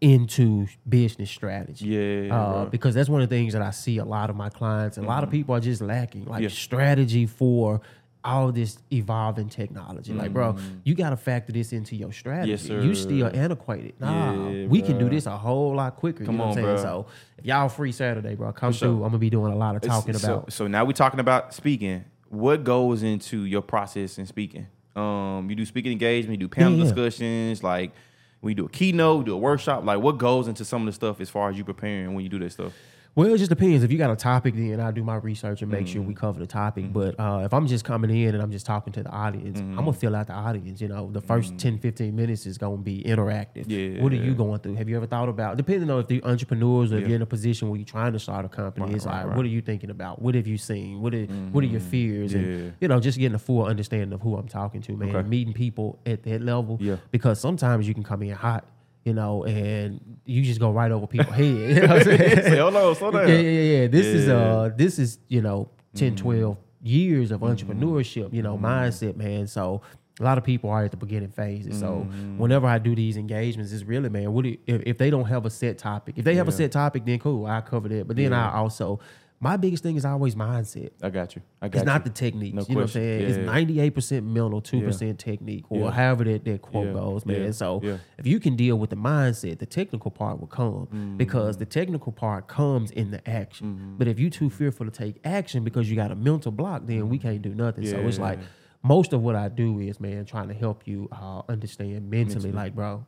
into business strategy. Yeah, Uh, because that's one of the things that I see a lot of my clients. and A lot of people are just lacking, like Mm-hmm. Yeah. strategy for all this evolving technology. Like, bro, you got to factor this into your strategy. Yes, You still antiquated. Nah, Yeah, we can do this a whole lot quicker. Come you know what I'm on, saying? bruh. So if y'all free Saturday, bro, come sure. through. I'm gonna be doing a lot of talking so, about. So now we're talking about speaking. What goes into your process in speaking? Um, you do speaking engagement, you do panel Yeah, discussions, like when you do a keynote, do a workshop. Like what goes into some of the stuff as far as you preparing when you do that stuff? Well, it just depends. If you got a topic, then I do my research and make sure Mm-hmm. we cover the topic. But uh, if I'm just coming in and I'm just talking to the audience, Mm-hmm. I'm gonna fill out the audience. You know, the 1st 10, 15 minutes is gonna be interactive. Yeah. What are you going through? Have you ever thought about? Depending on if you're entrepreneurs or if you're in a position where you're trying to start a company, Right, it's right, like, right. what are you thinking about? What have you seen? What are What are your fears? Yeah. And you know, just getting a full understanding of who I'm talking to, man. Okay. Meeting people at that level. Yeah. Because sometimes you can come in hot. You know, and you just go right over people's head. You know what I'm saying? Say, hold on, slow down. Yeah, yeah, yeah. This is Yeah. uh this is, you know, 10, Mm-hmm. 12 years of entrepreneurship, you know, mindset, man. So a lot of people are at the beginning phases. So Mm-hmm. whenever I do these engagements, it's really, man, what do you, if, if they don't have a set topic, if they have a set topic, then cool, I cover that. But then Yeah. I also my biggest thing is always mindset. I got you. I got It's not the techniques. No you know what I'm question. saying? Yeah. It's ninety eight percent mental, two percent technique, or Yeah. however that, that quote Yeah. goes, man. Yeah. So Yeah. if you can deal with the mindset, the technical part will come because Mm. the technical part comes in the action. Mm-hmm. But if you're too fearful to take action because you got a mental block, then we can't do nothing. So it's like most of what I do is, man, trying to help you uh, understand mentally, like, bro.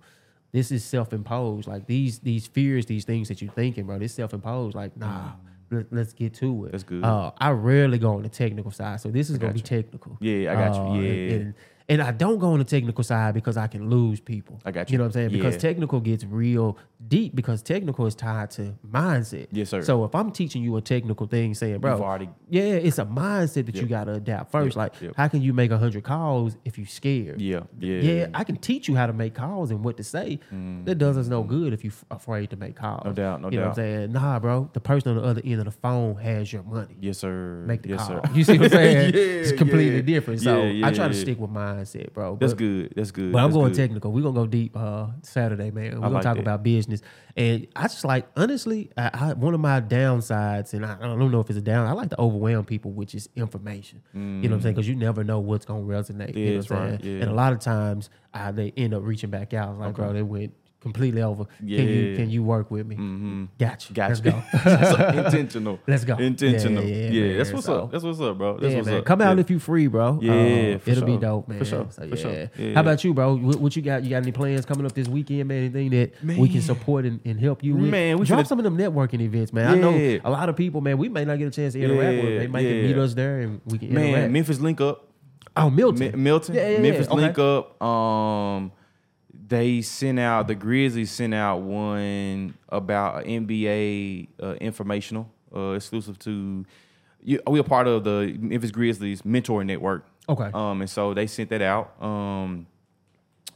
This is self-imposed. Like these these fears, these things that you're thinking, bro. This self-imposed. Like, nah, let, us get to it. That's good. Uh, I rarely go on the technical side, so this is gonna be technical. Yeah, I got you. Uh, Yeah. and, and, and I don't go on the technical side because I can lose people. I got You you. know what I'm saying? Because Yeah. technical gets real deep because technical is tied to mindset. Yes, sir. So if I'm teaching you a technical thing, saying, bro, already- yeah, it's a mindset that you gotta adapt first. Yep, Like, yep. how can you make hundred calls if you're scared? Yeah, yeah. Yeah, I can teach you how to make calls and what to say. That does us no good if you're afraid to make calls. Mm. No doubt, no you know what I'm saying? Nah, bro. The person on the other end of the phone has your money Yes, sir. make the yes, call. Sir. You see what I'm saying? Yeah, it's completely yeah. different. So I try to stick with mindset. Mindset, bro. That's good. That's good. But I'm That's going good. technical. We're gonna go deep uh, Saturday, man. We're gonna like talk that. about business. And I just like honestly, I, I, one of my downsides, and I, don't know if it's a down. I like to overwhelm people with just information. You know what I'm saying? Because you never know what's gonna resonate. you know Mm. What I'm right, saying? yeah. And a lot of times, I, they end up reaching back out. It's like, bro, they went completely over. Can you can you work with me? Mm-hmm. Gotcha. Gotcha. Let's go. Intentional. Let's go. Intentional. Yeah, Yeah, yeah, yeah, that's what's So- up. That's what's up, bro. That's yeah, what's man. up. Come out yeah. if you free, bro. Yeah, for it'll be sure. dope, For man. sure, So, for sure. Yeah. How about you, bro? What, what you got? You got any plans coming up this weekend, man? Anything that we can support and, and help you with? Man, we drop some of them networking events, man. I know a lot of people, man. We may not get a chance to interact with. Yeah, They might yeah. meet us there and we can Man. Memphis link up. oh, Milton. Mi- Milton, Yeah, yeah, yeah. Memphis link up. Um, they sent out the Grizzlies sent out one about an NBA uh, informational uh, exclusive to. You, we are part of the Memphis Grizzlies mentoring network. Okay. Um, and so they sent that out. Um,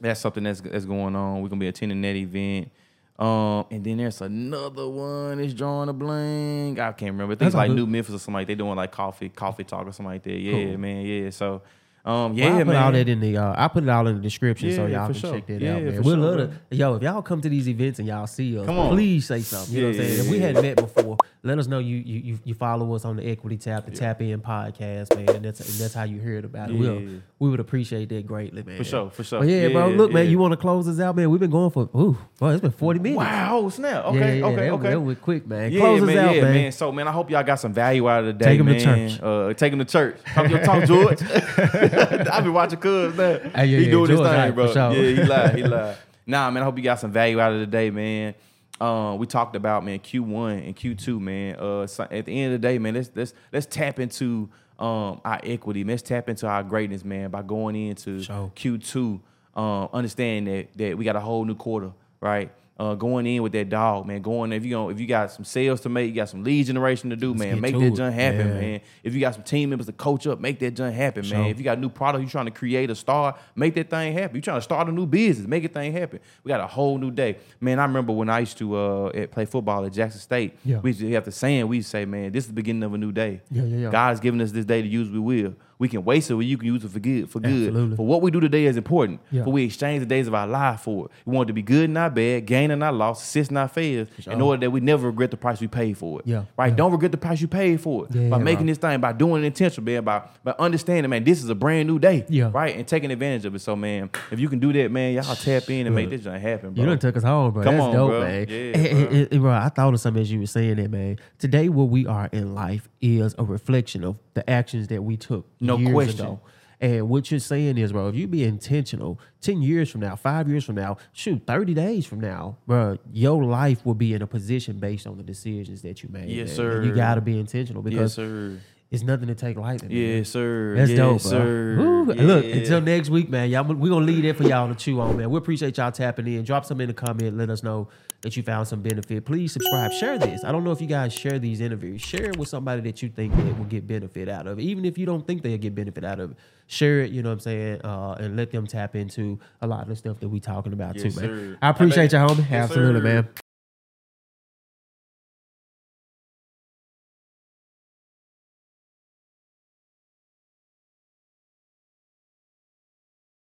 that's something that's that's going on. We're gonna be attending that event. Um, and then there's another one. It's drawing a blank. I can't remember. I think That's it's like good. New Memphis or something like they doing like coffee, coffee talk or something like that. Yeah, Cool. man. Yeah. So, um, Well, yeah, I'll put man. all that in the. Uh, I put it all in the description so y'all can sure. check that Yeah, out, man. We'd sure, love bro. to. Yo, if y'all come to these events and y'all see us, please say something. You know what I'm saying? yeah, if we yeah. hadn't met before, let us know you you you, follow us on the Equity Tap, the Tap In podcast, man. And that's and that's how you heard about it. We'll, we would appreciate that greatly, man. For sure, for sure. But yeah, bro. Yeah, Look, man, you want to close us out, man? We've been going for ooh, boy, it's been 40 minutes. Wow, snap. Okay, yeah, yeah, okay, that, okay. That went quick, man. Yeah, close us out, yeah, man. So, man, I hope y'all got some value out of the day, Take 'em to church. Uh, take 'em to church. Talk, George. I been watching Cuz, man. Hey, yeah, he yeah, doing his thing, right, bro. sure. Yeah, he lied, he lied. Nah, man, I hope you got some value out of the day, man. Um, we talked about man Q1 and Q2, man. Uh, so at the end of the day, man, let's let's let's tap into um our equity. Let's tap into our greatness, man, by going into Sure. Q2, um, understanding that that we got a whole new quarter, right? Uh, going in with that dog, man. Going if you going if you got some sales to make, you got some lead generation to do, man. Make that it. junk happen, Yeah. man. If you got some team members to coach up, make that junk happen, Sure. man. If you got a new product you trying to create a star, make that thing happen. You trying to start a new business, make that thing happen. We got a whole new day, man. I remember when I used to uh, play football at Jackson State. Yeah. We used to have the saying. We used to say, man, this is the beginning of a new day. Yeah, yeah, yeah. God has given us this day to use. We will. We can waste it, or you can use it for good. For good. Absolutely. For what we do today is important. Yeah. For we exchange the days of our life for it. We want it to be good, not bad, gain and not loss, assist not fails, in order that we never regret the price we paid for it. Yeah. Right? Yeah. Don't regret the price you paid for it. Yeah, by making bro. this thing, by doing it intentional, man, by by understanding, man, this is a brand new day. Yeah. Right? And taking advantage of it. So, man, if you can do that, man, y'all tap in and make this joint happen, bro. You done took us home, bro. Come That's on, dope, bro. man. Yeah, And- and- bro. and- bro, I thought of something as you were saying that, man. Today, where we are in life is a reflection of the actions that we took No years question. ago. And what you're saying is, bro, if you be intentional, 10 years from now, five years from now, shoot, 30 days from now, bro, your life will be in a position based on the decisions that you made. Yes, man. And You got to be intentional yes, because sir. It's nothing to take lightly. man. Yes, sir. That's yes, dope, sir. Woo. Look, until next week, man. Y'all, we're gonna leave that for y'all to chew on, man. We appreciate y'all tapping in. Drop some in the comment. Let us know that you found some benefit. Please subscribe. Share this. I don't know if you guys share these interviews. Share it with somebody that you think that will get benefit out of it. Even if you don't think they'll get benefit out of it, share it. You know what I'm saying? Uh, and let them tap into a lot of the stuff that we talking about Yes, too, man. sir. I appreciate you, homie. Yes, Absolutely, sir. man.